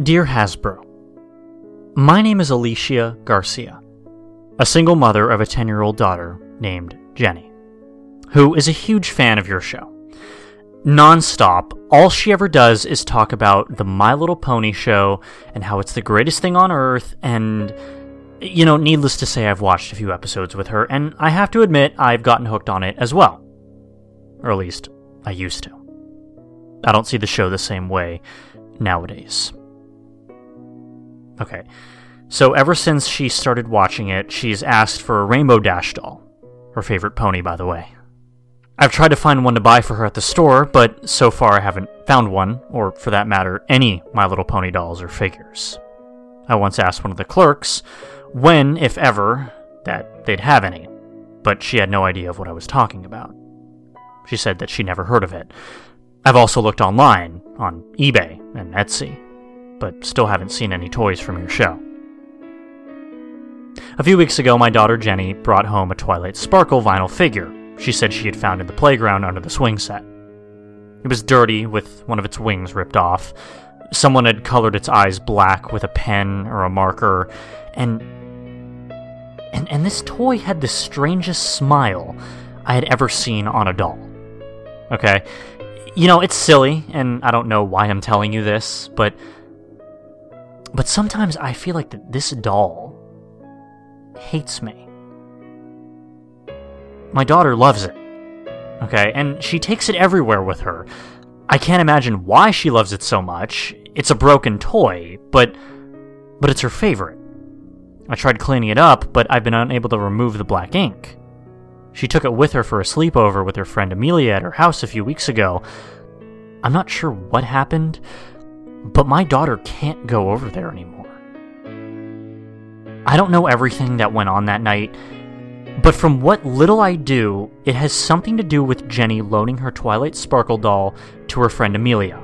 Dear Hasbro, My name is Alicia Garcia, a single mother of a 10 year old daughter named Jenny, who is a huge fan of your show. Non-stop, all she ever does is talk about the My Little Pony show and how it's the greatest thing on earth and you know, needless to say I've watched a few episodes with her and I have to admit I've gotten hooked on it as well. Or at least I used to. I don't see the show the same way nowadays. Okay. So ever since she started watching it, she's asked for a Rainbow Dash doll. Her favorite pony, by the way. I've tried to find one to buy for her at the store, but so far I haven't found one, or for that matter, any My Little Pony dolls or figures. I once asked one of the clerks when, if ever, that they'd have any, but she had no idea of what I was talking about. She said that she never heard of it. I've also looked online, on eBay and Etsy, but still haven't seen any toys from your show. A few weeks ago, my daughter Jenny brought home a Twilight Sparkle vinyl figure she said she had found in the playground under the swing set. It was dirty, with one of its wings ripped off. Someone had colored its eyes black with a pen or a marker, and and, and this toy had the strangest smile I had ever seen on a doll. Okay? You know, it's silly, and I don't know why I'm telling you this, but but sometimes I feel like that this doll hates me. My daughter loves it. Okay, and she takes it everywhere with her. I can't imagine why she loves it so much. It's a broken toy, but but it's her favorite. I tried cleaning it up, but I've been unable to remove the black ink. She took it with her for a sleepover with her friend Amelia at her house a few weeks ago. I'm not sure what happened, but my daughter can't go over there anymore. I don't know everything that went on that night, but from what little I do, it has something to do with Jenny loaning her Twilight Sparkle doll to her friend Amelia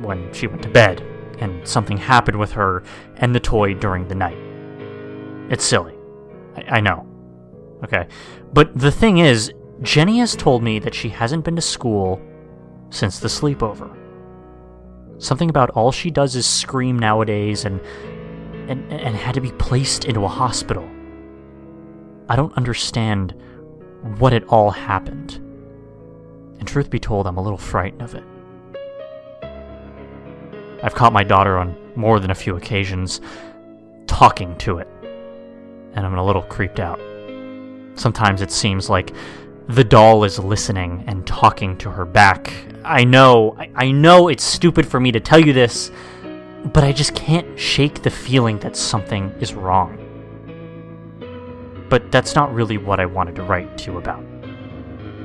when she went to bed, and something happened with her and the toy during the night. It's silly. I, I know. Okay. But the thing is, Jenny has told me that she hasn't been to school since the sleepover. Something about all she does is scream nowadays and and, and had to be placed into a hospital. I don't understand what it all happened. And truth be told, I'm a little frightened of it. I've caught my daughter on more than a few occasions talking to it, and I'm a little creeped out. Sometimes it seems like the doll is listening and talking to her back. I know, I, know it's stupid for me to tell you this, but I just can't shake the feeling that something is wrong. But that's not really what I wanted to write to you about.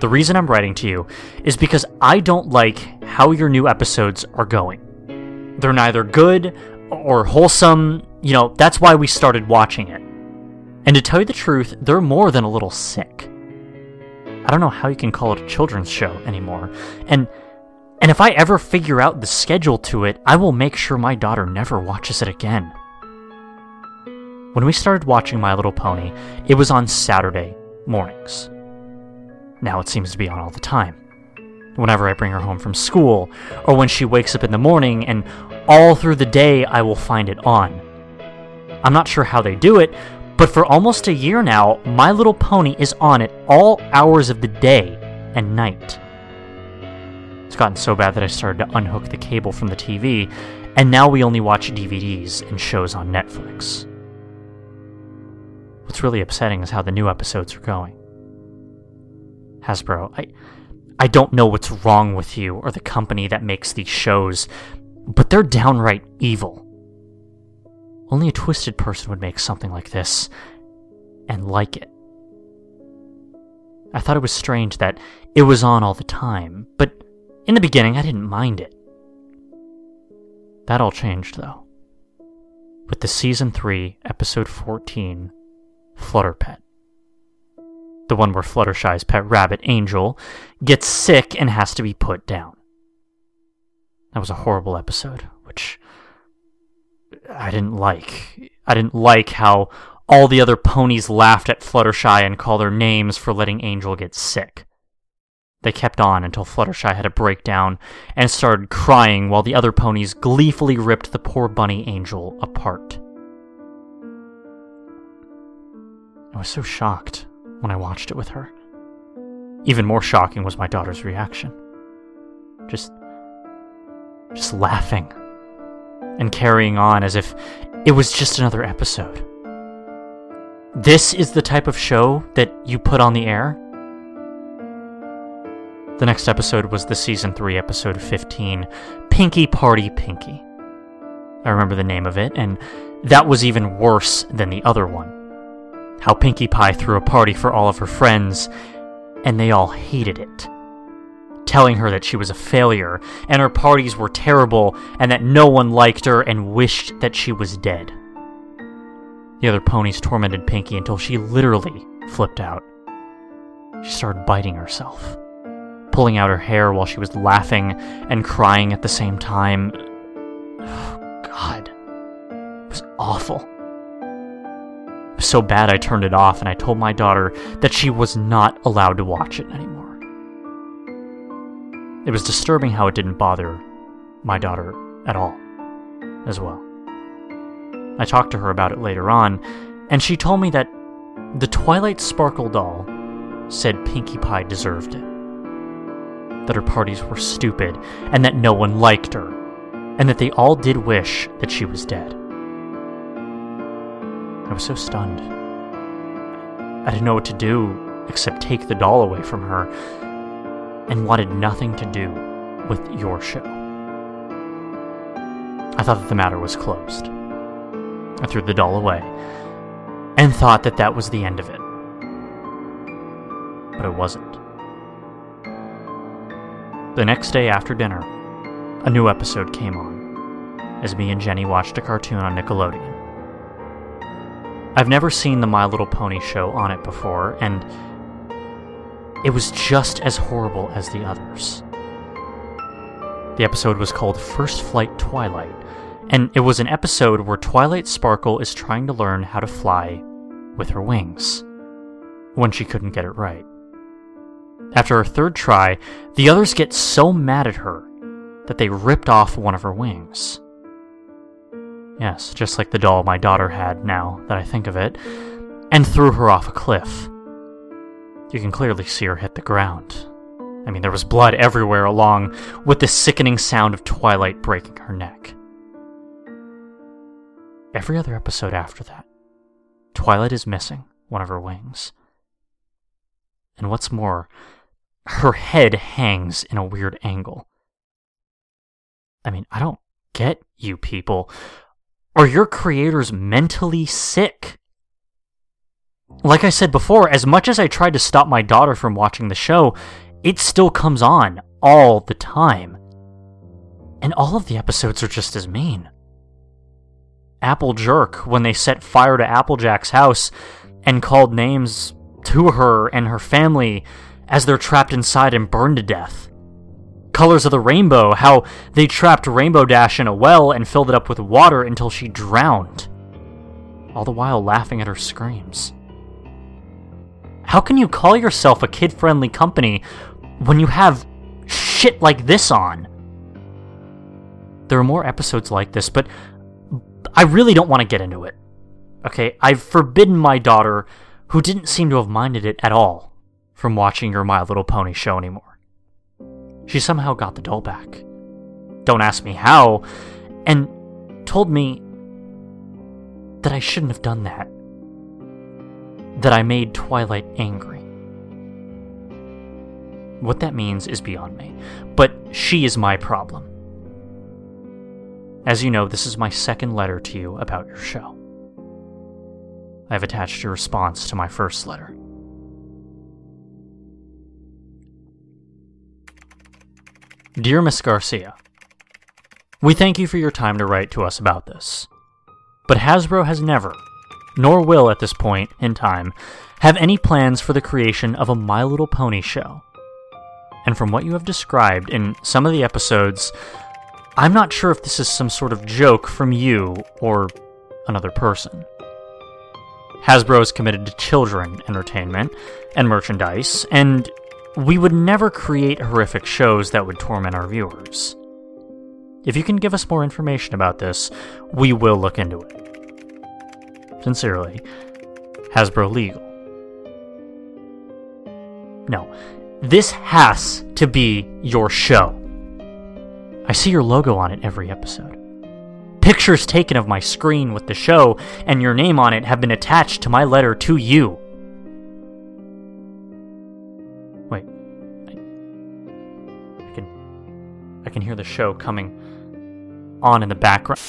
The reason I'm writing to you is because I don't like how your new episodes are going. They're neither good or wholesome, you know, that's why we started watching it. And to tell you the truth, they're more than a little sick. I don't know how you can call it a children's show anymore. And and if I ever figure out the schedule to it, I will make sure my daughter never watches it again. When we started watching My Little Pony, it was on Saturday mornings. Now it seems to be on all the time. Whenever I bring her home from school, or when she wakes up in the morning, and all through the day I will find it on. I'm not sure how they do it, but for almost a year now, My Little Pony is on at all hours of the day and night. It's gotten so bad that I started to unhook the cable from the TV, and now we only watch DVDs and shows on Netflix. What's really upsetting is how the new episodes are going. Hasbro, I I don't know what's wrong with you or the company that makes these shows, but they're downright evil. Only a twisted person would make something like this and like it. I thought it was strange that it was on all the time, but in the beginning, I didn't mind it. That all changed, though. With the Season 3, Episode 14, Flutter Pet. The one where Fluttershy's pet rabbit, Angel, gets sick and has to be put down. That was a horrible episode, which I didn't like. I didn't like how all the other ponies laughed at Fluttershy and called her names for letting Angel get sick. They kept on until Fluttershy had a breakdown and started crying while the other ponies gleefully ripped the poor bunny angel apart. I was so shocked when I watched it with her. Even more shocking was my daughter's reaction. Just. just laughing. And carrying on as if it was just another episode. This is the type of show that you put on the air? The next episode was the season 3 episode 15, Pinkie Party Pinkie. I remember the name of it, and that was even worse than the other one. How Pinkie Pie threw a party for all of her friends, and they all hated it. Telling her that she was a failure, and her parties were terrible, and that no one liked her and wished that she was dead. The other ponies tormented Pinkie until she literally flipped out. She started biting herself, pulling out her hair while she was laughing and crying at the same time. Oh, God. It was awful so bad I turned it off and I told my daughter that she was not allowed to watch it anymore. It was disturbing how it didn't bother my daughter at all, as well. I talked to her about it later on, and she told me that the Twilight Sparkle doll said Pinkie Pie deserved it. That her parties were stupid, and that no one liked her, and that they all did wish that she was dead. I was so stunned. I didn't know what to do except take the doll away from her and wanted nothing to do with your show. I thought that the matter was closed. I threw the doll away and thought that that was the end of it. But it wasn't. The next day after dinner, a new episode came on as me and Jenny watched a cartoon on Nickelodeon. I've never seen the My Little Pony show on it before, and it was just as horrible as the others. The episode was called First Flight Twilight, and it was an episode where Twilight Sparkle is trying to learn how to fly with her wings when she couldn't get it right. After her third try, the others get so mad at her that they ripped off one of her wings. Yes, just like the doll my daughter had now that I think of it, and threw her off a cliff. You can clearly see her hit the ground. I mean, there was blood everywhere along with the sickening sound of Twilight breaking her neck. Every other episode after that, Twilight is missing one of her wings. And what's more, her head hangs in a weird angle. I mean, I don't get you people. Are your creators mentally sick? Like I said before, as much as I tried to stop my daughter from watching the show, it still comes on all the time. And all of the episodes are just as mean. Apple Jerk, when they set fire to Applejack's house and called names to her and her family as they're trapped inside and burned to death. Colors of the Rainbow, how they trapped Rainbow Dash in a well and filled it up with water until she drowned, all the while laughing at her screams. How can you call yourself a kid friendly company when you have shit like this on? There are more episodes like this, but I really don't want to get into it. Okay, I've forbidden my daughter, who didn't seem to have minded it at all, from watching your My Little Pony show anymore. She somehow got the doll back. Don't ask me how, and told me that I shouldn't have done that. That I made Twilight angry. What that means is beyond me, but she is my problem. As you know, this is my second letter to you about your show. I have attached your response to my first letter. Dear Miss Garcia, We thank you for your time to write to us about this. But Hasbro has never, nor will at this point in time, have any plans for the creation of a My Little Pony show. And from what you have described in some of the episodes, I'm not sure if this is some sort of joke from you or another person. Hasbro is committed to children entertainment and merchandise, and we would never create horrific shows that would torment our viewers. If you can give us more information about this, we will look into it. Sincerely, Hasbro Legal. No, this has to be your show. I see your logo on it every episode. Pictures taken of my screen with the show and your name on it have been attached to my letter to you. Wait. I, I can I can hear the show coming on in the background.